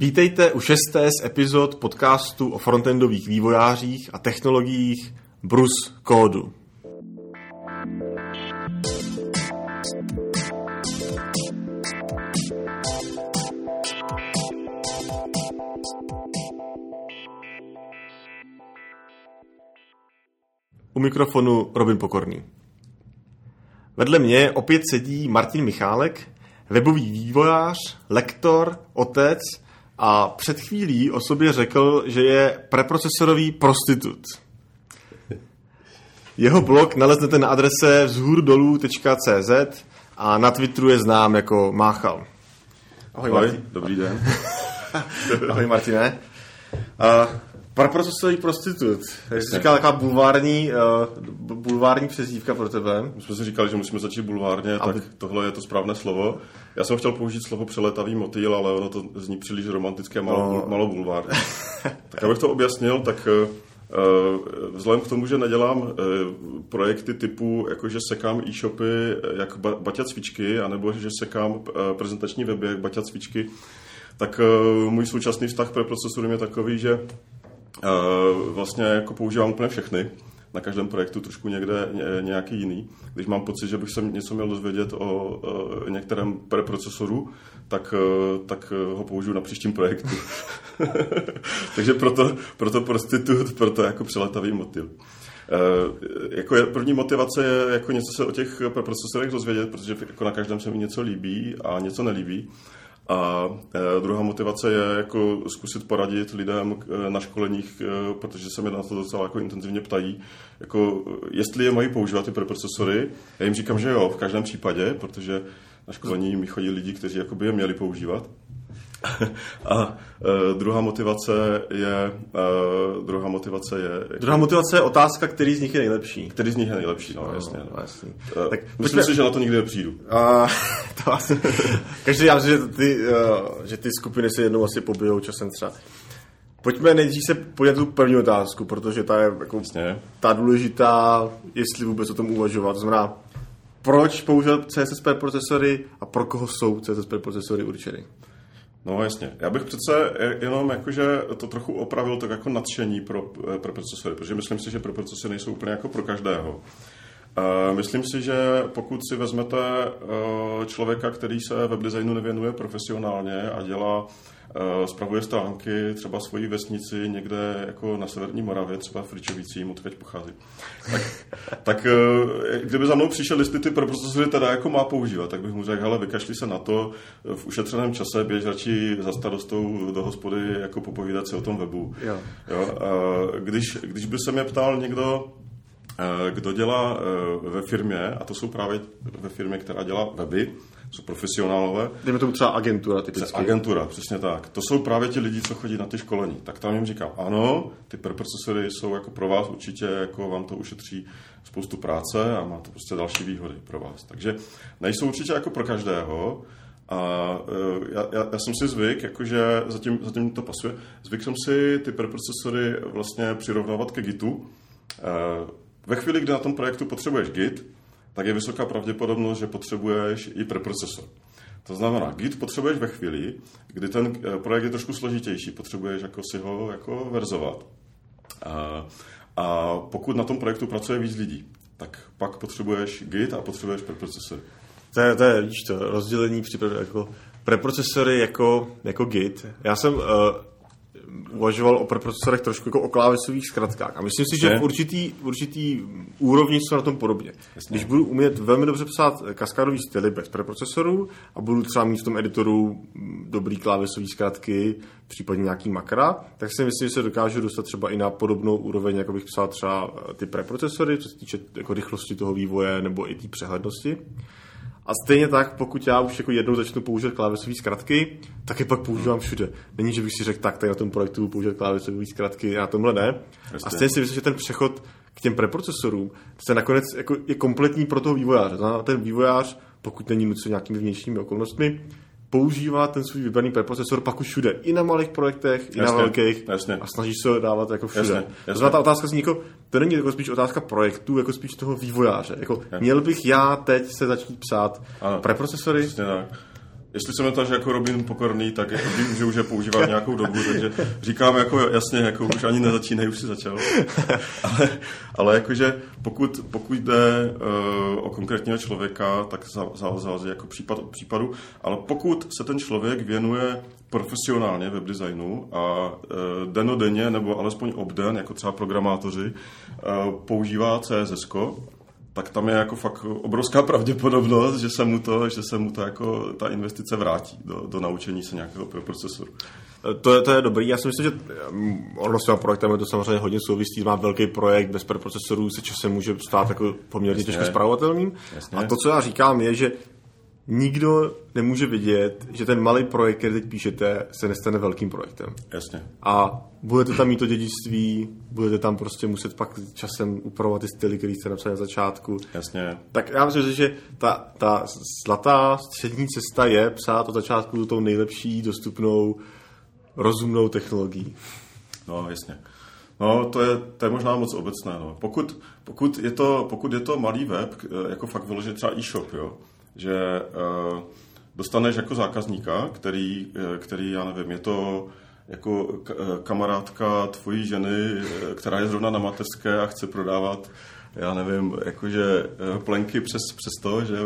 Vítejte u šesté z epizod podcastu o frontendových vývojářích a technologiích Bruce Kódu. U mikrofonu Robin Pokorný. Vedle mě opět sedí Martin Michálek, webový vývojář, lektor, otec a před chvílí o sobě řekl, že je preprocesorový prostitut. Jeho blog naleznete na adrese vzhůrdolů.cz a na Twitteru je znám jako Máchal. Ahoj, Ahoj Martin. dobrý den. Ahoj Martine. Uh, Preprocesorový prostitut. Jak jsi říkal, taková bulvární, uh, bulvární přezdívka pro tebe. My jsme si říkali, že musíme začít bulvárně, Aby... tak tohle je to správné slovo. Já jsem chtěl použít slovo přeletavý motýl, ale ono to zní příliš romantické a malo, no. malo bulvárně. tak abych to objasnil, tak uh, vzhledem k tomu, že nedělám projekty typu, jako že sekám e-shopy jak ba- baťa cvičky, anebo že sekám prezentační weby jak baťa cvičky, tak můj současný vztah pro procesorem je takový, že vlastně jako používám úplně všechny, na každém projektu trošku někde nějaký jiný. Když mám pocit, že bych se něco měl dozvědět o uh, některém preprocesoru, tak, uh, tak ho použiju na příštím projektu. Takže proto, proto prostitut, proto jako přeletavý motiv. Jako první motivace je jako něco se o těch preprocesorech dozvědět, protože jako na každém se mi něco líbí a něco nelíbí. A e, druhá motivace je jako zkusit poradit lidem e, na školeních, e, protože se mi na to docela jako intenzivně ptají, jako jestli je mají používat ty preprocesory. Já jim říkám, že jo, v každém případě, protože na školení mi chodí lidi, kteří jako by je měli používat. A uh, druhá motivace je uh, druhá motivace je druhá motivace je otázka, který z nich je nejlepší. Který z nich je nejlepší, no, no jasně. No. jasný. Uh, tak myslím pojďme... si, že na to nikdy nepřijdu. Uh, to asi... Každý já že ty, uh, že ty skupiny se jednou asi pobijou časem třeba. Pojďme nejdřív se podívat tu první otázku, protože ta je jako jasně. ta důležitá, jestli vůbec o tom uvažovat. To znamená, proč používat CSSP procesory a pro koho jsou CSSP procesory určeny? No jasně. Já bych přece jenom jakože to trochu opravil tak jako nadšení pro, eh, pro procesory, protože myslím si, že pro procesory nejsou úplně jako pro každého. Uh, myslím si, že pokud si vezmete uh, člověka, který se web designu nevěnuje profesionálně a dělá Eh, spravuje stránky, třeba svoji vesnici někde jako na severní Moravě, třeba v Fričovici, mu teď pochází. Tak, tak eh, kdyby za mnou přišel, jestli ty procesory teda jako má používat, tak bych mu řekl, hele, vykašli se na to, v ušetřeném čase běž radši za starostou do hospody jako popovídat si o tom webu. Jo. Jo? A když, když by se mě ptal někdo, eh, kdo dělá ve firmě, a to jsou právě ve firmě, která dělá weby, jsou profesionálové. Dejme tomu třeba agentura typicky. Agentura, přesně tak. To jsou právě ti lidi, co chodí na ty školení. Tak tam jim říkám, ano, ty preprocesory jsou jako pro vás určitě, jako vám to ušetří spoustu práce a má to prostě další výhody pro vás. Takže nejsou určitě jako pro každého, a uh, já, já, já jsem si zvyk, jakože zatím, zatím to pasuje, zvyk jsem si ty preprocesory vlastně přirovnávat ke Gitu. Ve chvíli, kdy na tom projektu potřebuješ Git, tak je vysoká pravděpodobnost, že potřebuješ i preprocesor. To znamená, Git potřebuješ ve chvíli, kdy ten eh, projekt je trošku složitější, potřebuješ jako si ho jako verzovat. A, a pokud na tom projektu pracuje víc lidí, tak pak potřebuješ Git a potřebuješ preprocesor. To je, to je víš to, rozdělení připravené jako preprocesory jako, jako Git. Já jsem uh, uvažoval o preprocesorech trošku jako o klávesových zkratkách. A myslím si, že v určitý, v určitý úrovni jsou na tom podobně. Jasně. Když budu umět velmi dobře psát kaskádový styly bez preprocesorů a budu třeba mít v tom editoru dobrý klávesový zkratky, případně nějaký makra, tak si myslím, že se dokážu dostat třeba i na podobnou úroveň, jako bych psal třeba ty preprocesory, co se týče jako rychlosti toho vývoje nebo i té přehlednosti. A stejně tak, pokud já už jako jednou začnu používat klávesové zkratky, tak je pak používám všude. Není, že bych si řekl, tak tady na tom projektu používat klávesové zkratky, na tomhle ne. Jasně. A stejně si myslím, že ten přechod k těm preprocesorům se nakonec jako je kompletní pro toho vývojáře. Ten vývojář, pokud není nucen nějakými vnějšími okolnostmi, používá ten svůj vybraný preprocesor pak už všude. I na malých projektech, jasně, i na velkých. Jasně. A snažíš se ho dávat jako všude. Jasně, jasně. To znamená, ta otázka zní jako, to není jako spíš otázka projektu, jako spíš toho vývojáře. Jako, měl bych já teď se začít psát ano. preprocesory? Jasně tak. Jestli se to jako Robin Pokorný, tak jako vím, že už je používal nějakou dobu, takže říkám jako jasně, jako už ani nezačínej, už si začal. ale, ale jakože pokud, pokud jde uh, o konkrétního člověka, tak záleží jako případ od případu, ale pokud se ten člověk věnuje profesionálně webdesignu a uh, denodenně, nebo alespoň obden, jako třeba programátoři, uh, používá CSS, tak tam je jako fakt obrovská pravděpodobnost, že se mu to, že se mu to jako ta investice vrátí do, do naučení se nějakého procesoru. To je, to je dobrý. Já si myslím, že mm, ono s těma projektem je to samozřejmě hodně souvisí. Má velký projekt bez procesorů, se časem může stát jako poměrně těžko zpravovatelným. A to, co já říkám, je, že nikdo nemůže vidět, že ten malý projekt, který teď píšete, se nestane velkým projektem. Jasně. A budete tam mít to dědictví, budete tam prostě muset pak časem upravovat ty styly, které jste napsali na začátku. Jasně. Tak já myslím, že ta, ta zlatá střední cesta je psát od začátku tou nejlepší dostupnou rozumnou technologií. No, jasně. No, to je, to je možná moc obecné. No. Pokud, pokud, je to, pokud je to malý web, jako fakt vyložit třeba e-shop, jo, že uh, dostaneš jako zákazníka, který, eh, který, já nevím, je to jako eh, kamarádka tvojí ženy, která je zrovna na mateřské a chce prodávat, já nevím, jakože plenky přes, přes to, že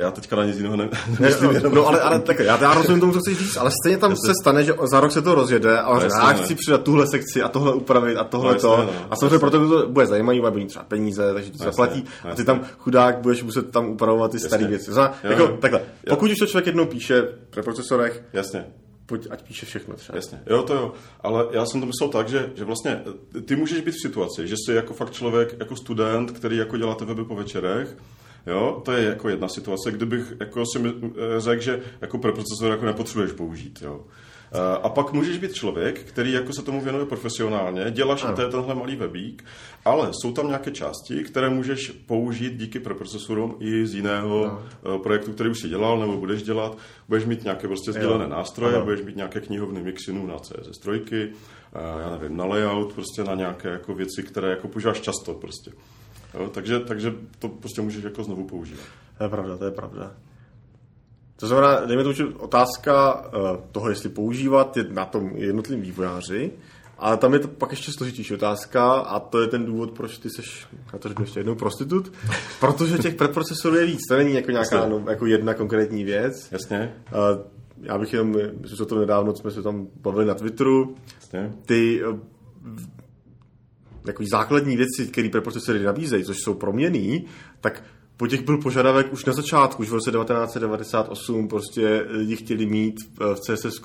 já teďka na nic jiného ne, nemyslím. Ne, no, no, ale, ale tak, já, já rozumím tomu, co chceš říct, ale stejně tam se stane, že za rok se to rozjede a no, já chci přidat tuhle sekci a tohle upravit a tohle no, to. No, a samozřejmě proto to bude zajímavý, bude mít třeba peníze, takže to zaplatí a ty tam chudák budeš muset tam upravovat ty staré věci. Znamená, jako, takhle, pokud už to člověk jednou píše v procesorech, Jasně pojď, ať píše všechno třeba. Jasně, jo, to jo. Ale já jsem to myslel tak, že, že vlastně ty můžeš být v situaci, že jsi jako fakt člověk, jako student, který jako dělá weby po večerech, Jo, to je jako jedna situace, kdybych jako si eh, řekl, že jako preprocesor jako nepotřebuješ použít. Jo. Eh, a pak můžeš být člověk, který jako se tomu věnuje profesionálně, děláš i tenhle malý webík, ale jsou tam nějaké části, které můžeš použít díky preprocesorům i z jiného no. projektu, který už si dělal nebo budeš dělat. Budeš mít nějaké prostě sdělené jo. nástroje, ano. budeš mít nějaké knihovny mixinu na CSS3, já nevím, na layout, prostě na nějaké jako věci, které jako používáš často prostě. Jo, takže, takže to prostě můžeš jako znovu používat. To je pravda, to je pravda. To znamená, dejme že otázka uh, toho, jestli používat, je na tom jednotlivým vývojáři, ale tam je to pak ještě složitější otázka a to je ten důvod, proč ty seš, já to řeknu ještě jednou, prostitut, protože těch preprocesorů je víc, to není jako nějaká no, jako jedna konkrétní věc. Jasně. Uh, já bych jenom, myslím, že to nedávno jsme se tam bavili na Twitteru, Jasně. ty takový základní věci, které preprocesory nabízejí, což jsou proměný, tak po těch byl požadavek už na začátku, už v roce 1998 prostě lidi chtěli mít v CSS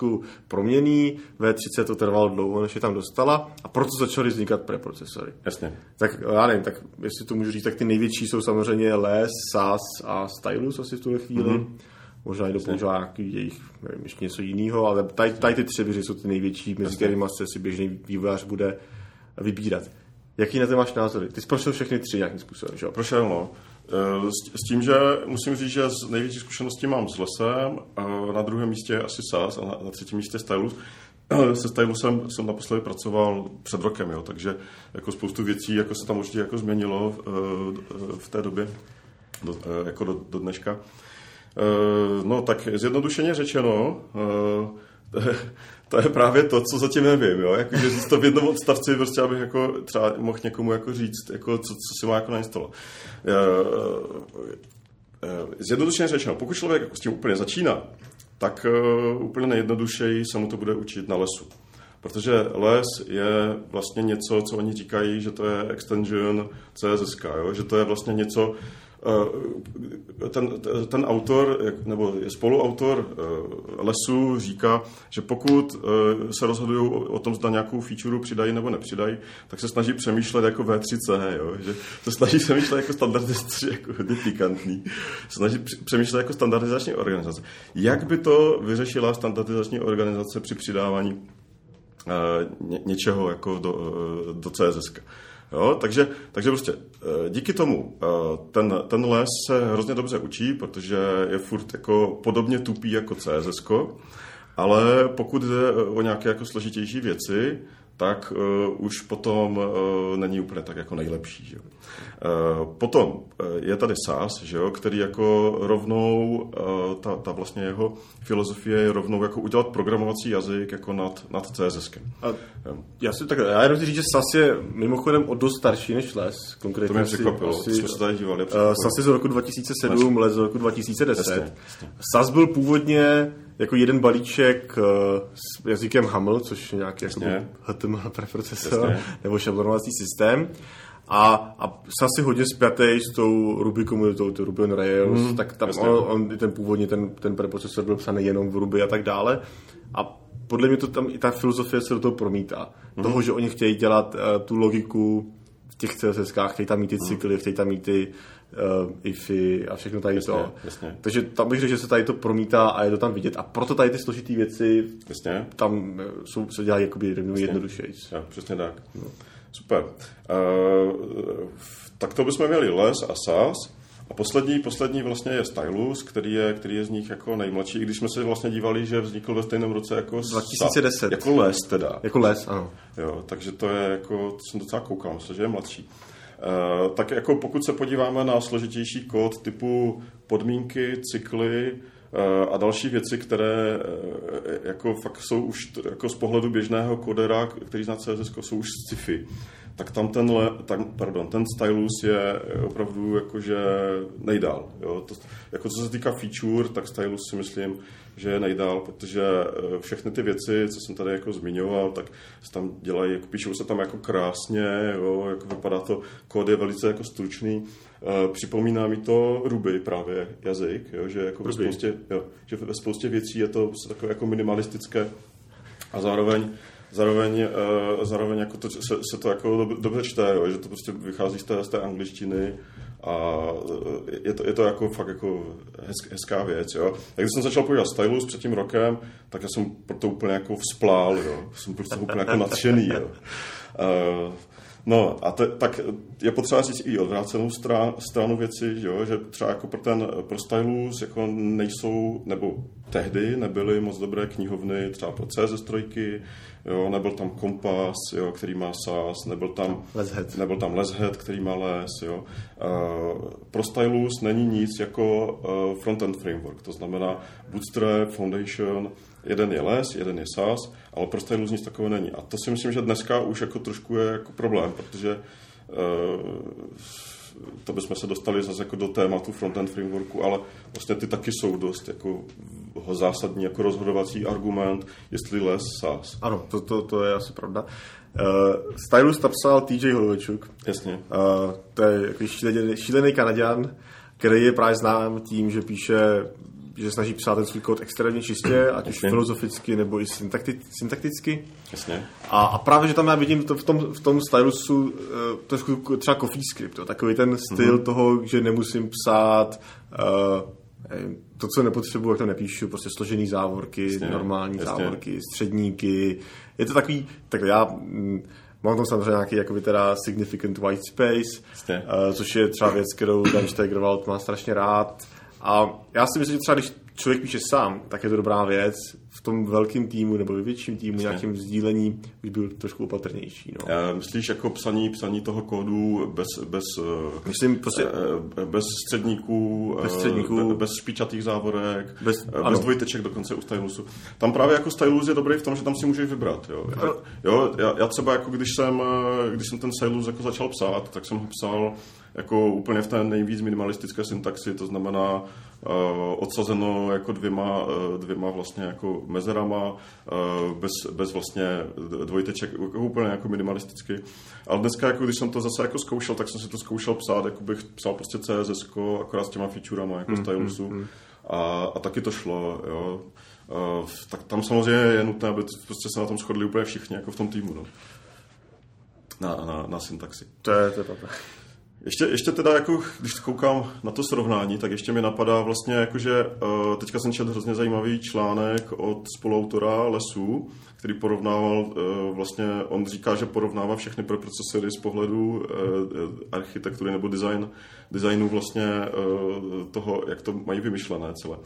proměný, V30 to trvalo dlouho, než je tam dostala a proto začaly vznikat preprocesory. Jasně. Tak já nevím, tak jestli to můžu říct, tak ty největší jsou samozřejmě Les, SAS a Stylus asi v tuhle chvíli. Mm-hmm. Možná někdo používá nějaký jejich, nevím, ještě něco jiného, ale tady, tady ty tři jsou ty největší, mezi kterými se si běžný vývojář bude vybírat. Jaký na to máš názory? Ty jsi prošel všechny tři nějakým způsobem, že jo? Prošel, no. S tím, že musím říct, že z největší zkušenosti mám s lesem, na druhém místě asi SAS a na třetím místě Stylus. E, se Stylusem jsem naposledy pracoval před rokem, jo, takže jako spoustu věcí jako se tam určitě jako změnilo v té době, do, jako do, do dneška. No tak zjednodušeně řečeno, to je právě to, co zatím nevím, jo? Jako, že to v jednom odstavci, prostě abych jako třeba mohl někomu jako říct, jako, co, co si má jako nainstalovat. Zjednodušeně řečeno, pokud člověk jako s tím úplně začíná, tak uh, úplně nejjednodušeji se mu to bude učit na lesu. Protože les je vlastně něco, co oni říkají, že to je extension CSS, jo? že to je vlastně něco, Eh, ten, ten autor, nebo spoluautor eh, lesu říká, že pokud eh, se rozhodují o tom, zda nějakou feature přidají nebo nepřidají, tak se snaží přemýšlet jako V3C, jo? že se snaží přemýšlet jako standardizace, jako hodně snaží přemýšlet jako standardizační organizace. Jak by to vyřešila standardizační organizace při přidávání ně, něčeho jako do, do CSS? Jo, takže, takže prostě eh, díky tomu eh, ten, ten les se hrozně dobře učí, protože je furt jako podobně tupý jako CSS, ale pokud jde o nějaké jako složitější věci, tak uh, už potom uh, není úplně tak jako nejlepší. Že? Uh, potom uh, je tady SAS, že jo, který jako rovnou, uh, ta, ta vlastně jeho filozofie je rovnou jako udělat programovací jazyk jako nad, nad CSS. Já si tak, já jenom říct, že SAS je mimochodem o dost starší než Les. Konkrétně to mě překvapilo, asi, jsme se tady dívali. Uh, SAS je z roku 2007, Les z roku 2010. Jasně, jasně. SAS byl původně jako jeden balíček uh, s jazykem HAML, což je nějaký jako HTML preprocesor, Jasně. nebo šablonovací systém. A, a jsem si hodně spjatý s tou Ruby komunitou, to Ruby on Rails, hmm, tak tam on, on, ten původně ten, ten preprocesor byl psaný jenom v Ruby a tak dále. A podle mě to tam i ta filozofie se do toho promítá. Hmm. Toho, že oni chtějí dělat uh, tu logiku v těch CSS, chtějí tam mít ty mhm. cykly, hmm. chtějí tam mít ty uh, IFI a všechno tady jasně, to. Jasně. Takže tam bych řekl, že se tady to promítá a je to tam vidět. A proto tady ty složité věci jasně. tam eh, jsou, se dělají jakoby jednodušeji. přesně tak. No. Super. Uh, tak to bychom měli Les a SAS. A poslední, poslední vlastně je Stylus, který je, který je z nich jako nejmladší, i když jsme se vlastně dívali, že vznikl ve stejném roce jako 2010. Sa, jako les teda. Jako les, ano. Jo, takže to je jako, to jsem docela koukal, myslím, že je mladší. Uh, tak jako pokud se podíváme na složitější kód typu podmínky, cykly, a další věci, které uh, jako fakt jsou už jako z pohledu běžného kodera, který zná CSS, jsou už sci-fi tak tam ten, le, tam, pardon, ten stylus je opravdu jakože nejdál. Jo? To, jako co se týká feature, tak stylus si myslím, že je nejdál, protože eh, všechny ty věci, co jsem tady jako zmiňoval, tak se tam dělají, jako píšou se tam jako krásně, jo? jako vypadá to, kód je velice jako stručný. Uh, připomíná mi to Ruby právě jazyk, jo? že jako ve spoustě, jo, že ve spoustě věcí je to takové jako minimalistické a zároveň zároveň, uh, zároveň jako to, se, se, to jako dobře čte, jo, že to prostě vychází z té, z té angličtiny a eh, je to, je to jako fakt jako hezk, hezká věc, jo. A když jsem začal používat Stylus před tím rokem, tak já jsem proto úplně jako vzplál, jo. Jsem prostě úplně jako nadšený, jo. Uh, No a te, tak je potřeba říct i odvrácenou stran, stranu věci, jo, že třeba jako pro ten pro Stylus jako nejsou, nebo tehdy nebyly moc dobré knihovny třeba pro CSS trojky, jo, nebyl tam Kompas, jo, který má SAS, nebyl tam Leshead, nebyl tam Leshead který má Les, jo. Uh, pro Stylus není nic jako uh, frontend framework, to znamená Bootstrap, Foundation, jeden je Les, jeden je SAS, ale pro Stylus nic takového není. A to si myslím, že dneska už jako trošku je jako problém, protože uh, to bychom se dostali zase jako do tématu frontend frameworku, ale vlastně ty taky jsou dost jako zásadní jako rozhodovací argument, jestli les SAS. Ano, to, to, to je asi pravda. Uh, Stylus psal TJ Holovečuk. Jasně. Uh, to je jako šílený, šílený Kanaděn, který je právě znám tím, že píše že snaží psát ten svůj kód extrémně čistě, ať už filozoficky nebo i syntakticky. Jasně. A, a právě, že tam já vidím to v tom, v tom stylusu uh, trošku třeba coffee script, jo, takový ten styl mm-hmm. toho, že nemusím psát uh, to, co nepotřebuji, jak to nepíšu, prostě složený závorky, jasně, normální jasně. závorky, středníky. Je to takový, tak já mm, mám tam samozřejmě nějaký jakoby teda significant white space, uh, což je třeba věc, kterou Dan Stegerwald má strašně rád. A já si myslím, že třeba když člověk píše sám, tak je to dobrá věc. V tom velkém týmu nebo ve větším týmu, Jasně. nějakém sdílení, bych byl trošku opatrnější. No. Já myslíš jako psaní, psaní toho kódu bez, bez, eh, Myslím, prostě, eh, bez středníků, bez, středníků, bez, bez špičatých závorek, bez, bez dvojteček dokonce u stylusu. Tam právě jako stylus je dobrý v tom, že tam si můžeš vybrat. Jo, jo já, já, třeba jako když jsem, když jsem ten stylus jako začal psát, tak jsem ho psal jako úplně v té nejvíc minimalistické syntaxi, to znamená uh, odsazeno jako dvěma, uh, dvěma vlastně jako mezerama, uh, bez, bez vlastně dvojteček, jako úplně jako minimalisticky. Ale dneska, jako když jsem to zase jako zkoušel, tak jsem si to zkoušel psát, jako bych psal prostě CSS, akorát s těma featurama jako mm, stylusu. Mm, mm. A, a taky to šlo, jo. Uh, tak tam samozřejmě je nutné, aby prostě se na tom shodli úplně všichni, jako v tom týmu, no. Na, na, na syntaxi. To je, to je pravda. Ještě, ještě teda, jako, když koukám na to srovnání, tak ještě mi napadá vlastně, jako, že uh, teďka jsem četl hrozně zajímavý článek od spoluautora Lesů, který porovnával, uh, vlastně on říká, že porovnává všechny procesory z pohledu uh, architektury nebo design, designu vlastně toho, jak to mají vymyšlené celé.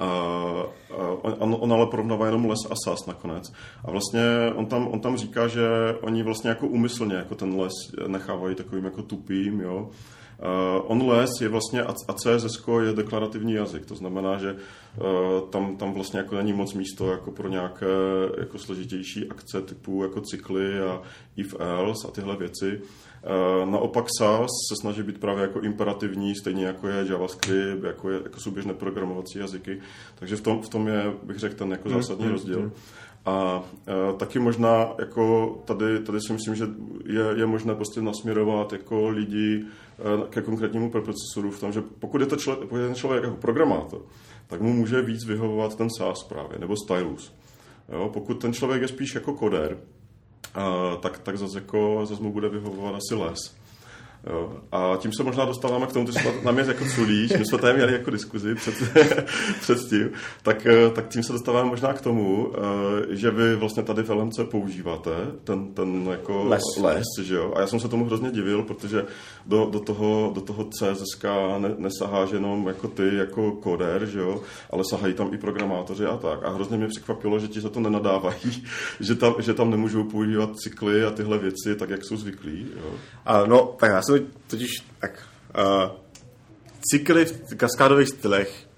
A, a on, on ale porovnává jenom les a sas nakonec. A vlastně on tam, on tam říká, že oni vlastně jako umyslně jako ten les nechávají takovým jako tupým, jo. Uh, on les je vlastně a CSS je deklarativní jazyk, to znamená, že uh, tam, tam vlastně jako není moc místo jako pro nějaké jako složitější akce typu jako cykly a if else a tyhle věci. Uh, naopak SAS se snaží být právě jako imperativní, stejně jako je JavaScript, jako, je, jako jsou běžné programovací jazyky. Takže v tom, v tom je, bych řekl, ten jako hmm, zásadní mm, rozdíl. Mm. A uh, taky možná jako tady, tady si myslím, že je, je možné prostě nasměrovat jako lidi uh, ke konkrétnímu preprocesoru v tom, že pokud je, to člověk, pokud je ten člověk jako programátor, tak mu může víc vyhovovat ten SAS právě, nebo stylus. Jo, pokud ten člověk je spíš jako koder, tak, tak zase, jako, zase mu bude vyhovovat asi les. Jo. A tím se možná dostáváme k tomu, že jsme na mě jako culíš, my jsme tady měli jako diskuzi před, před tím, tak, eh, tak tím se dostáváme možná k tomu, eh, že vy vlastně tady v LMC používáte ten, ten jako les, les že jo? A já jsem se tomu hrozně divil, protože do, do toho, do toho CSSK ne, nesaháš jenom jako ty, jako koder, že jo? Ale sahají tam i programátoři a tak. A hrozně mě překvapilo, že ti za to nenadávají, že tam, že tam nemůžou používat cykly a tyhle věci tak, jak jsou zvyklí. Jo? A no, tak já jsem totiž tak... Uh, cykly v kaskádových stylech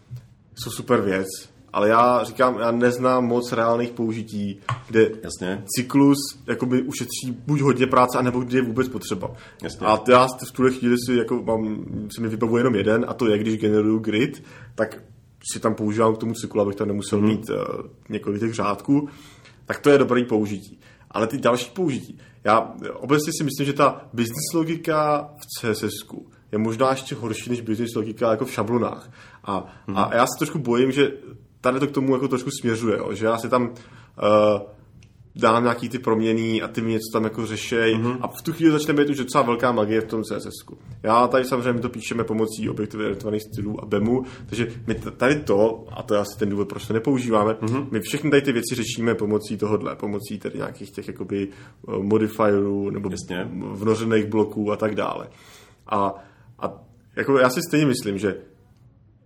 jsou super věc, ale já říkám, já neznám moc reálných použití, kde Jasně. cyklus jakoby ušetří buď hodně práce, anebo kde je vůbec potřeba. Jasně. A já v tuhle chvíli si jako mám, se mi vybavuje jenom jeden, a to je, když generuju grid, tak si tam používám k tomu cyklu, abych tam nemusel mm. mít uh, několik těch řádků, tak to je dobrý použití. Ale ty další použití, já obecně si myslím, že ta business logika v CSS je možná ještě horší než business logika jako v šablonách. A, mm-hmm. a já se trošku bojím, že tady to k tomu jako trošku směřuje, jo? že já si tam uh, dám nějaký ty proměny a ty mi něco tam jako řešej mm-hmm. a v tu chvíli začne být už docela velká magie v tom CSS. Já tady samozřejmě my to píšeme pomocí objektově orientovaných stylů a BEMu, takže my tady to, a to je asi ten důvod, proč to nepoužíváme, mm-hmm. my všechny tady ty věci řešíme pomocí tohohle, pomocí tedy nějakých těch jakoby eh, modifierů nebo Jasně. vnořených bloků a tak dále. A, a jako já si stejně myslím, že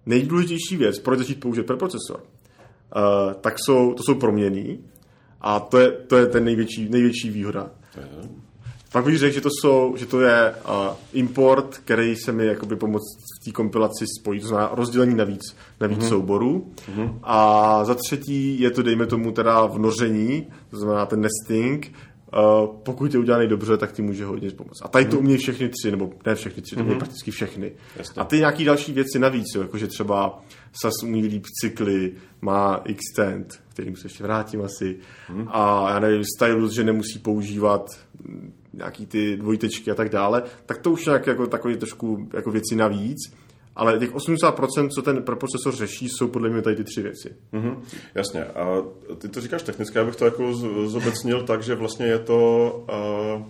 nejdůležitější věc, proč začít použít preprocesor, uh, tak jsou, to jsou proměny, a to je, to je ten největší, největší výhoda. Uh-huh. Pak bych řekl, že to, jsou, že to je uh, import, který se mi jakoby pomoct v té kompilaci spojí, to znamená rozdělení na víc, na víc uh-huh. souborů. Uh-huh. A za třetí je to, dejme tomu, teda vnoření, to znamená ten nesting, Uh, pokud je udělaný dobře, tak ti může hodně pomoct. A tady to umějí všechny tři, nebo ne všechny tři, to umějí prakticky všechny. Jasně. A ty nějaký další věci navíc, jo, jakože třeba SAS umí líp cykly, má extend, kterým se ještě vrátím asi, hmm. a já nevím, stylus, že nemusí používat nějaký ty dvojtečky a tak dále, tak to už nějak jako takový trošku jako věci navíc. Ale těch 80%, co ten procesor řeší, jsou podle mě tady ty tři věci. Mm-hmm, jasně. A ty to říkáš technicky, já bych to jako zobecnil tak, že vlastně je to... Uh,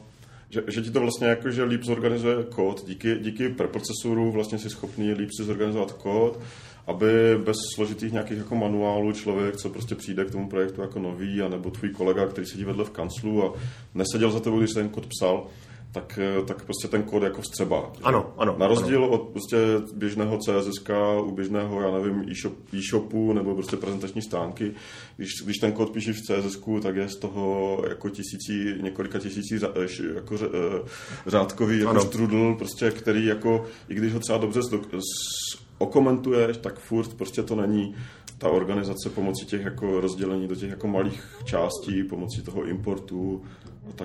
že, že ti to vlastně jako, že líp zorganizuje kód. Díky, díky preprocesoru vlastně si schopný líp si zorganizovat kód, aby bez složitých nějakých jako manuálů člověk, co prostě přijde k tomu projektu jako nový, anebo tvůj kolega, který sedí vedle v kanclu a neseděl za tebou, když ten kód psal, tak, eh, tak prostě ten kód jako vstřeba. Ano, ano. Na rozdíl ano. od prostě běžného CSS, u běžného, já nevím, e-shop, e-shopu nebo prostě prezentační stránky, když, když ten kód píšeš v CSS, tak je z toho jako tisící, několika tisící jako eh, řádkový jako štrudl, prostě, který jako, i když ho třeba dobře okomentuješ, tak furt prostě to není ta organizace pomocí těch jako rozdělení do těch jako malých částí, pomocí toho importu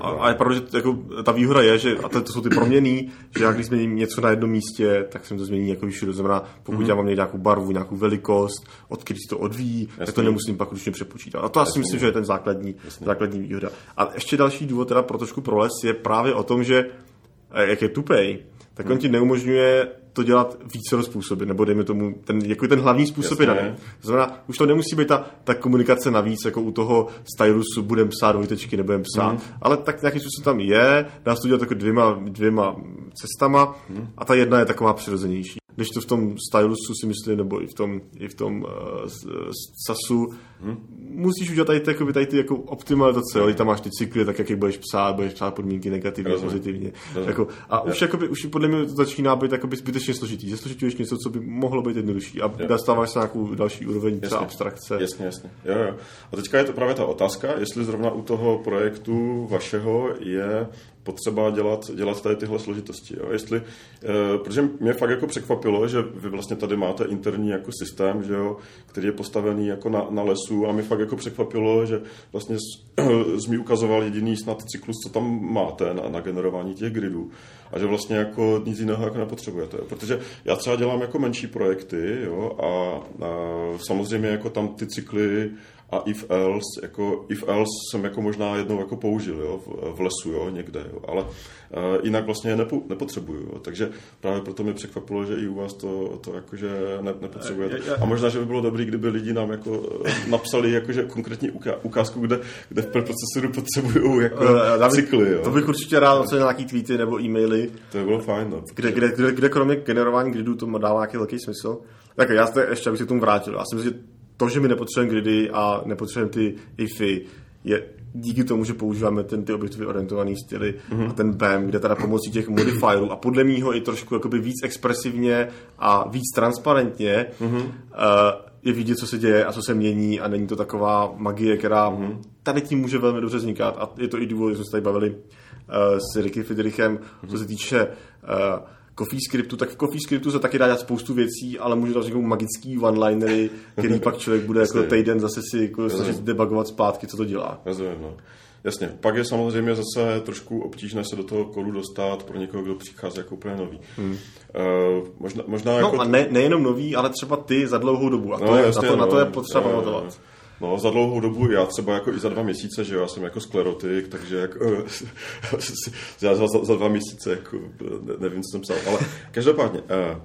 a, a je pravda, že jako, ta výhoda je, že a to, to jsou ty proměny, že já když změním něco na jednom místě, tak se mi to změní jako všude. Znamená, pokud mm-hmm. já mám nějakou barvu, nějakou velikost, od který se to odvíjí, Jasný. tak to nemusím pak ručně přepočítat. A to Jasný. asi myslím, že je ten základní, základní výhoda. A ještě další důvod teda pro trošku proles je právě o tom, že jak je tupej, tak on hmm. ti neumožňuje to dělat více způsoby, nebo dejme tomu, ten, jako ten hlavní způsob Jasně. je daný. To znamená, už to nemusí být ta, ta komunikace navíc, jako u toho stylusu budem psát dvojtečky, nebudem psát, mm. ale tak nějaký způsob tam je, dá se to dělat jako dvěma, dvěma cestama mm. a ta jedna je taková přirozenější. Když to v tom stylusu si myslím, nebo i v tom, i v tom uh, SASu, hmm. musíš udělat tady, ty, jakoby, tady ty jako optimalizace, hmm. tam máš ty cykly, tak jak je budeš psát, budeš psát podmínky negativně, Rozumím. pozitivně. Rozumím. Jako, a už, jakoby, už podle mě to začíná být jakoby zbytečně složitý. Zesložituješ něco, co by mohlo být jednodušší a dostáváš se nějakou další úroveň jasně. třeba abstrakce. Jasně, jasně. Jo, jo. A teďka je to právě ta otázka, jestli zrovna u toho projektu vašeho je potřeba dělat, dělat tady tyhle složitosti. Jo? Jestli, e, protože mě fakt jako překvapilo, že vy vlastně tady máte interní jako systém, že jo, který je postavený jako na, na lesu a mě fakt jako překvapilo, že vlastně z mi ukazoval jediný snad cyklus, co tam máte na, na generování těch gridů a že vlastně jako nic jiného jako nepotřebujete. Protože já třeba dělám jako menší projekty jo, a, a samozřejmě jako tam ty cykly a if else, jako if else jsem jako možná jednou jako použil jo, v, v lesu jo, někde, jo, ale uh, jinak vlastně je nepo, nepotřebuju. Jo, takže právě proto mě překvapilo, že i u vás to, to jakože ne, nepotřebujete. A možná, že by bylo dobré, kdyby lidi nám jako eh, napsali jakože konkrétní ukázku, kde, kde v procesoru potřebují jako uh, cykly. Jo. To bych určitě rád ocenil nějaký tweety nebo e-maily. To by bylo fajn. No, kde, kde, kde, kde, kromě generování gridů to dává nějaký velký smysl. Tak já zde ještě, abych se k tomu vrátil. Já si myslím, že to, že my nepotřebujeme gridy a nepotřebujeme ty IFy, je díky tomu, že používáme ten ty objektově orientovaný styly mm-hmm. a ten BEM, kde teda pomocí těch modifierů a podle mýho i trošku jakoby víc expresivně a víc transparentně mm-hmm. uh, je vidět, co se děje a co se mění a není to taková magie, která mm-hmm. tady tím může velmi dobře vznikat a je to i důvod, že jsme se tady bavili uh, s Ricky Friedrichem, mm-hmm. co se týče uh, CoffeeScriptu, tak v CoffeeScriptu se taky dá dělat spoustu věcí, ale může tam vzniknout magický one-linery, který pak člověk bude jako týden zase si jako snažit debugovat zpátky, co to dělá. Rozumím, no. Jasně, pak je samozřejmě zase trošku obtížné se do toho kodu dostat pro někoho, kdo přichází jako úplně nový. Hmm. Uh, možná, možná no jako a ne, nejenom nový, ale třeba ty za dlouhou dobu. A to, no, je, jasně, na, to, no, na to je potřeba pamatovat. No, za dlouhou dobu, já třeba jako i za dva měsíce, že jo, já jsem jako sklerotik, takže jako, já za, za, dva měsíce jako, nevím, co jsem psal, ale každopádně, uh,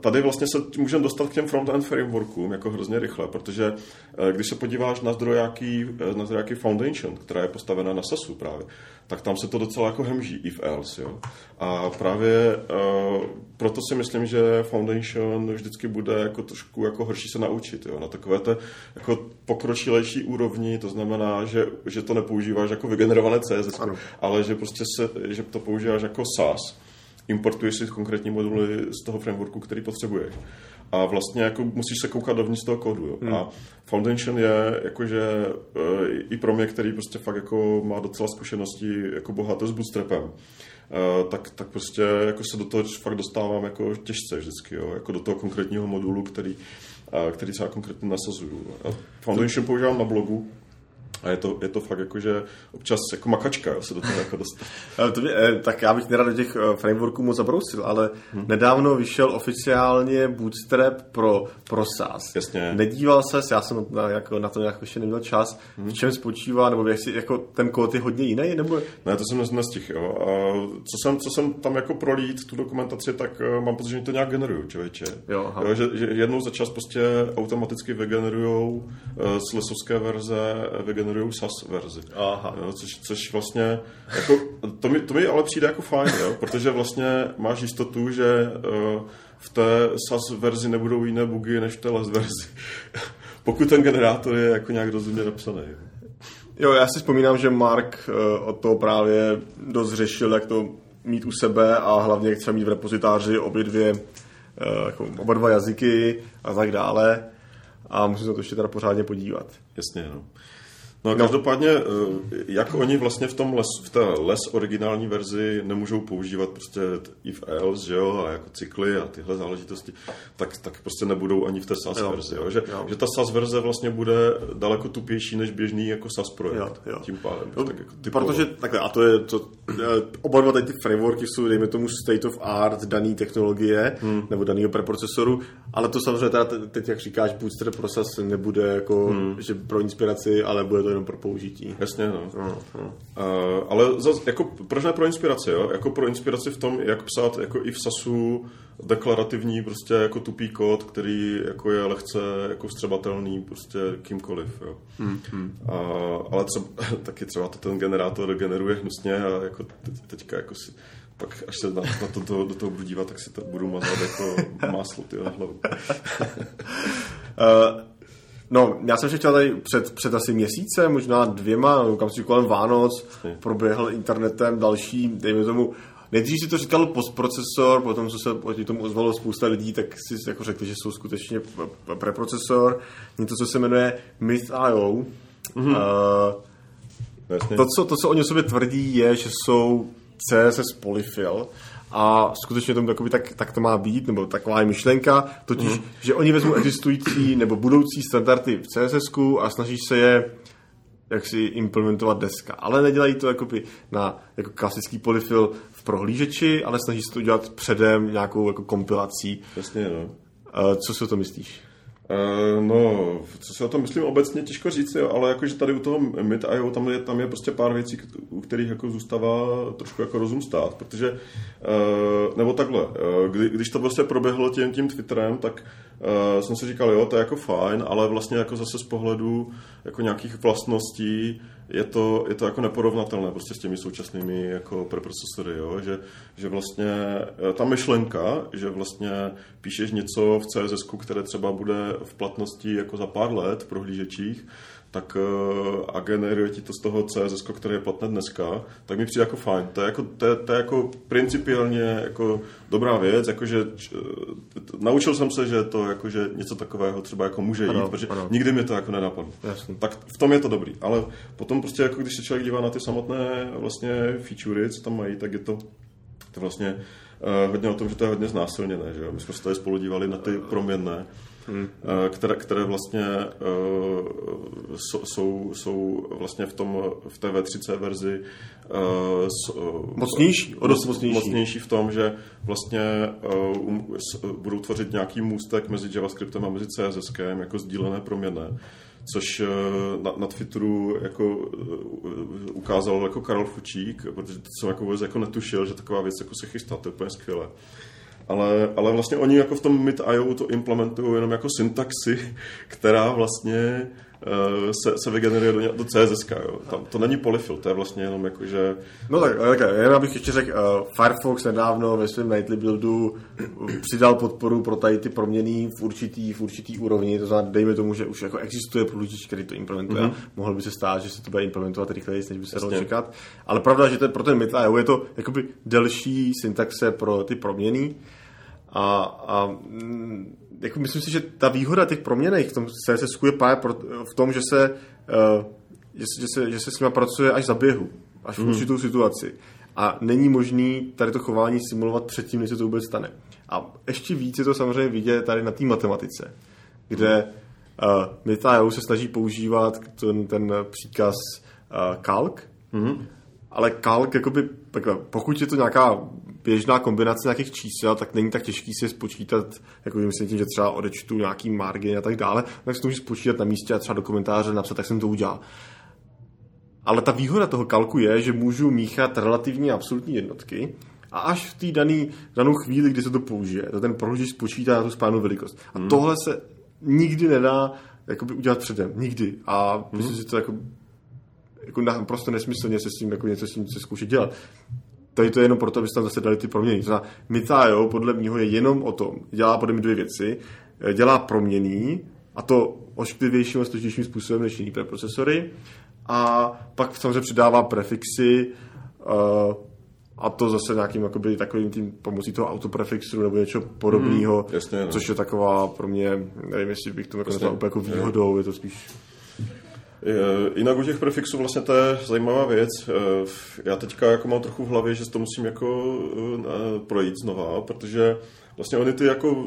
tady vlastně se můžeme dostat k těm front-end frameworkům jako hrozně rychle, protože eh, když se podíváš na zdrojáky, eh, na zdrojáky Foundation, která je postavena na SASu právě, tak tam se to docela jako hemží, if else. Jo. A právě uh, proto si myslím, že Foundation vždycky bude jako trošku jako horší se naučit. Jo. Na takové té jako pokročilejší úrovni, to znamená, že, že to nepoužíváš jako vygenerované CSS, ale že prostě se, že to používáš jako SAS importuješ si konkrétní moduly z toho frameworku, který potřebuješ. A vlastně jako musíš se koukat dovnitř toho kódu. Jo. Hmm. A Foundation je jakože e, i pro mě, který prostě fakt jako má docela zkušenosti jako bohaté s bootstrapem, e, tak, tak prostě jako se do toho fakt dostávám jako těžce vždycky, jo, jako do toho konkrétního modulu, který, který se já konkrétně nasazuju. A Foundation používám na blogu, a je to, je to fakt jako, že občas jako makačka jo, se do toho jako dostat. to eh, tak já bych nerad do těch eh, frameworků moc zabrousil, ale hmm. nedávno vyšel oficiálně Bootstrap pro, pro SaaS. Jasně. Nedíval ses, já jsem na, jako, na to nějak ještě neměl čas, hmm. v čem spočívá, nebo jak si, jako ten kód je hodně jiný? Nebo... Ne, to jsem nestihl, jo. A co jsem, co jsem tam jako prolít tu dokumentaci, tak uh, mám pocit, že to nějak generují, člověče. Jo, jo, že, že, jednou za čas prostě automaticky vygenerujou z lesovské verze, vygenerujou generují SAS verzi. Aha. Jo, což, což vlastně, jako, to, mi, to mi ale přijde jako fajn, jo, protože vlastně máš jistotu, že uh, v té SAS verzi nebudou jiné bugy než v té LAS verzi. Pokud ten generátor je jako nějak rozumně napsaný. Jo, já si vzpomínám, že Mark uh, od toho právě dost řešil, jak to mít u sebe a hlavně třeba mít v repozitáři obě dvě, uh, jako oba dva jazyky a tak dále. A musím se to ještě teda pořádně podívat. Jasně, no. No a každopádně, eh, jak oni vlastně v tom les, v té les originální verzi nemůžou používat prostě if else, že jo, a jako cykly a tyhle záležitosti, tak, tak prostě nebudou ani v té SAS jo, verzi, jo? Že, jo. že ta SAS verze vlastně bude daleko tupější než běžný jako SAS projekt, jo, jo. tím pádem. Jo, tak jako Protože takhle, a to je, to, eh, oba dva ty frameworky jsou, dejme tomu, state of art daný technologie, hmm. nebo daného preprocesoru, ale to samozřejmě teda teď, jak říkáš, Bootstrap pro SAS nebude jako, hmm. že pro inspiraci, ale bude to jenom pro použití. Jasně, no. no, no. Uh, ale zase, jako, proč ne pro inspiraci, jo? Jako pro inspiraci v tom, jak psát jako i v SASu deklarativní prostě jako tupý kód, který jako je lehce jako vstřebatelný prostě kýmkoliv, jo. Hmm. A, ale třeba, taky třeba to ten generátor generuje hnusně a jako teď, teďka jako si pak až se na, na to, to, do toho budu dívat, tak si to budu mazat jako máslo ty na hlavu. uh, No, já jsem chtěl tady před, před asi měsíce, možná dvěma, kam si kolem Vánoc, proběhl internetem další, dejme tomu, Nejdřív si to říkal postprocesor, potom co se proti tomu ozvalo spousta lidí, tak si jako řekli, že jsou skutečně preprocesor. Něco, co se jmenuje Myth.io. Mm-hmm. Uh, to, co, to, co oni o sobě tvrdí, je, že jsou CSS polyfill a skutečně tomu takoby, tak, tak to má být, nebo taková je myšlenka, totiž, mm. že oni vezmou existující nebo budoucí standardy v CSS a snaží se je jak si implementovat deska. Ale nedělají to jakoby na jako klasický polyfill v prohlížeči, ale snaží se to udělat předem nějakou jako kompilací. Jasně, no. Co si o to myslíš? Uh, no, co si o tom myslím obecně, těžko říct, ale jakože tady u toho Mid.io tam je, tam je prostě pár věcí, u kterých jako zůstává trošku jako rozum stát, protože, uh, nebo takhle, kdy, když to prostě proběhlo tím, tím Twitterem, tak jsem si říkal, jo, to je jako fajn, ale vlastně jako zase z pohledu jako nějakých vlastností je to, je to jako neporovnatelné prostě s těmi současnými jako preprocesory, jo? Že, že vlastně eh, ta myšlenka, že vlastně píšeš něco v CSS, které třeba bude v platnosti jako za pár let v prohlížečích, tak eh, a generuje ti to z toho CSS, které je platné dneska, tak mi přijde jako fajn. To je jako, to je, to je jako principiálně jako dobrá věc, jakože naučil jsem se, že to jakože něco takového třeba jako může jít, ano, protože ano. nikdy mi to jako nenapadlo. Jasně. Tak v tom je to dobrý, ale potom prostě jako když se člověk dívá na ty samotné vlastně featurey, co tam mají, tak je to, to vlastně uh, hodně o tom, že to je hodně znásilněné, že jo? My jsme se tady spolu dívali na ty proměnné, hmm. které, které vlastně uh, jsou, jsou vlastně v, tom, v té V3C verzi uh, mocnější, o dost mocnější. mocnější v tom, že vlastně uh, budou tvořit nějaký můstek mezi JavaScriptem a mezi CSS jako sdílené proměnné což na, na Twitteru jako ukázal jako Karel Fučík, protože to jsem jako vůbec jako netušil, že taková věc jako se chystá, to je úplně skvělé ale, ale vlastně oni jako v tom mid.io to implementují jenom jako syntaxi, která vlastně uh, se, se vygeneruje do, do CSS. Jo. Tam, to není polyfill, to je vlastně jenom jako, že... No tak, tak jen abych ještě řekl, uh, Firefox nedávno ve svém nightly buildu přidal podporu pro tady ty proměny v určitý, v určitý úrovni, to znamená, dejme tomu, že už jako existuje průličič, který to implementuje. Mm-hmm. Mohl by se stát, že se to bude implementovat rychleji, než by se dalo čekat. Ale pravda, že to, pro ten mid.io je to jakoby delší syntaxe pro ty proměny. A, a mm, jako myslím si, že ta výhoda těch proměných v tom CSS je právě v tom, že se, uh, že, že, se, že se s nimi pracuje až za běhu, až v mm. určitou situaci. A není možný tady to chování simulovat předtím, než se to vůbec stane. A ještě víc je to samozřejmě vidět tady na té matematice, kde uh, Meta.io se snaží používat ten, ten příkaz uh, calc, mm. ale calc, jakoby, takhle, pokud je to nějaká běžná kombinace nějakých čísel, tak není tak těžký si spočítat, jako myslím tím, že třeba odečtu nějaký margin a tak dále, tak si to můžu spočítat na místě a třeba do komentáře napsat, tak jsem to udělal. Ale ta výhoda toho kalku je, že můžu míchat relativní a absolutní jednotky a až v té danou chvíli, kdy se to použije, to ten prohlížeč spočítá na tu správnou velikost. A hmm. tohle se nikdy nedá jakoby udělat předem. Nikdy. A hmm. myslím, že to jako, jako prostě nesmyslně se s tím jako něco s tím se zkoušet dělat. Tady to je jenom proto, abyste tam zase dali ty proměny. To znamená, Mitajo podle mého je jenom o tom, dělá podle mě dvě věci. Eh, dělá proměny, a to ošklivějším a složitějším způsobem než jiný preprocesory. A pak samozřejmě přidává prefixy, uh, a to zase nějakým jakoby, takovým tím pomocí toho autoprefixu nebo něco podobného, hmm, jasně, no. což je taková pro mě, nevím, jestli bych to jako úplně jako výhodou, je to spíš Jinak u těch prefixů vlastně to je zajímavá věc. Já teďka jako mám trochu v hlavě, že to musím jako eh, projít znova, protože vlastně oni ty jako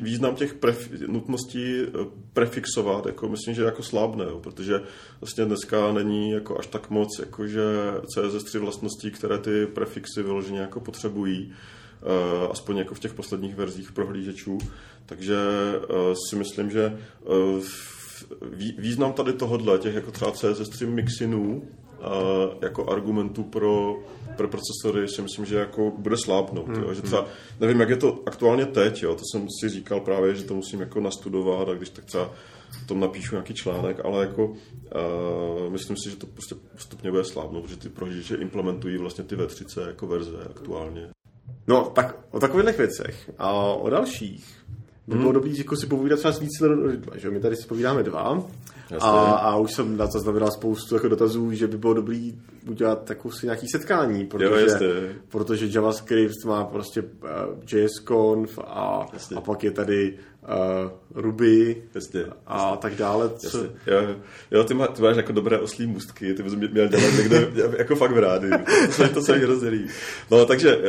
význam těch pref, nutností eh, prefixovat, jako myslím, že jako slábne, jo, protože vlastně dneska není jako až tak moc, jako že CSS3 vlastností, které ty prefixy vyloženě jako potřebují, eh, aspoň jako v těch posledních verzích prohlížečů. Takže si myslím, že význam tady tohohle, těch jako třeba CSS3 mixinů, jako argumentu pro, pro procesory si myslím, že jako bude slábnout. Hmm. Jo? Že třeba, nevím, jak je to aktuálně teď, jo? to jsem si říkal právě, že to musím jako nastudovat a když tak třeba tom napíšu nějaký článek, ale jako uh, myslím si, že to prostě postupně bude slábnout, protože ty prohlížeče implementují vlastně ty V3C jako verze aktuálně. No, tak o takových věcech a o dalších by bylo hmm. dobrý jako si povídat třeba s více lidmi, že my tady si povídáme dva. A, a už jsem na to znamenal spoustu jako dotazů, že by bylo dobrý udělat takovou si nějaký setkání, protože, jo, protože JavaScript má prostě uh, JSConf a, a pak je tady uh, Ruby jasně, a jasně. tak dále. Co... Jo, jo ty, má, ty máš jako dobré oslí můstky, ty bys měl dělat někde jako fakt v rádi. To se, to se hrozně No takže uh,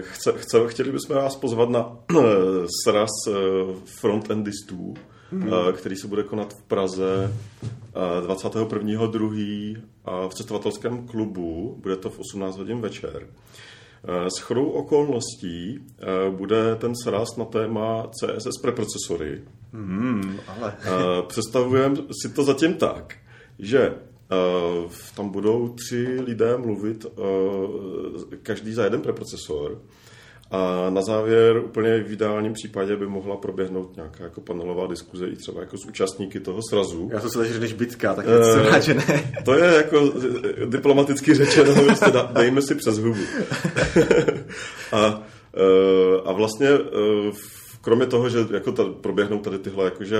chce, chce, chtěli bychom vás pozvat na uh, sraz uh, frontendistů, hmm. který se bude konat v Praze 21.2. v cestovatelském klubu. Bude to v 18 hodin večer. S chodou okolností bude ten sraz na téma CSS preprocesory. Hmm, ale... Představujeme si to zatím tak, že tam budou tři lidé mluvit, každý za jeden preprocesor. A na závěr úplně v ideálním případě by mohla proběhnout nějaká jako panelová diskuze i třeba jako s účastníky toho srazu. Já to se že než bitka, tak jsem rád, že ne. To je jako diplomaticky řečeno, prostě dejme si přes hubu. a, uh, a vlastně uh, kromě toho, že jako ta, proběhnou tady tyhle jakože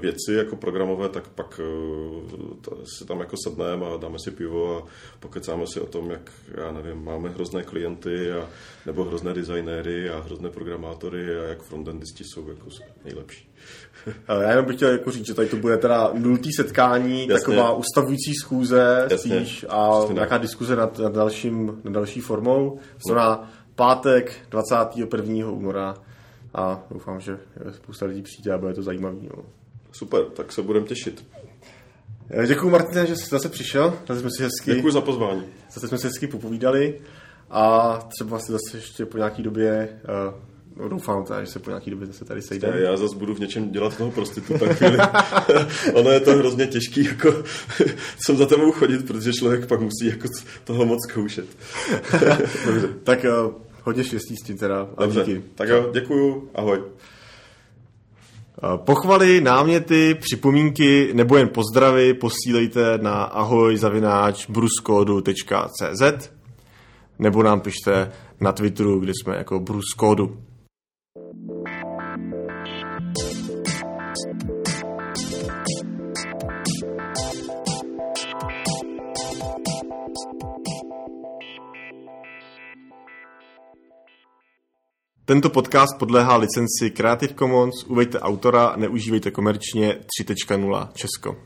věci jako programové, tak pak uh, si tam jako sedneme a dáme si pivo a pokecáme si o tom, jak, já nevím, máme hrozné klienty a, nebo hrozné designéry a hrozné programátory a jak frontendisti jsou jako nejlepší. Já jenom bych chtěl jako říct, že tady to bude teda nultý setkání, Jasně. taková ustavující schůze spíš a Jasně. nějaká diskuze nad, nad, dalším, nad další formou. Znamená pátek 21. února a doufám, že spousta lidí přijde a bude to zajímavý. No. Super, tak se budeme těšit. Děkuji Martine, že jsi zase přišel. Zase jsme si hezky, Děkuji za pozvání. Zase jsme si hezky popovídali a třeba si zase ještě po nějaký době uh, No doufám, teda, že se po nějaký době zase tady sejdeme. Já zase budu v něčem dělat toho prostituta chvíli. ono je to hrozně těžký, jako jsem za tebou chodit, protože člověk pak musí jako toho moc zkoušet. tak uh, hodně štěstí s tím teda. A Dobře, díky. tak jo, děkuju, ahoj. Pochvaly, náměty, připomínky nebo jen pozdravy posílejte na ahoj.bruskodu.cz nebo nám pište na Twitteru, kde jsme jako Bruskodu. Tento podcast podléhá licenci Creative Commons, uveďte autora, neužívejte komerčně 3.0 Česko.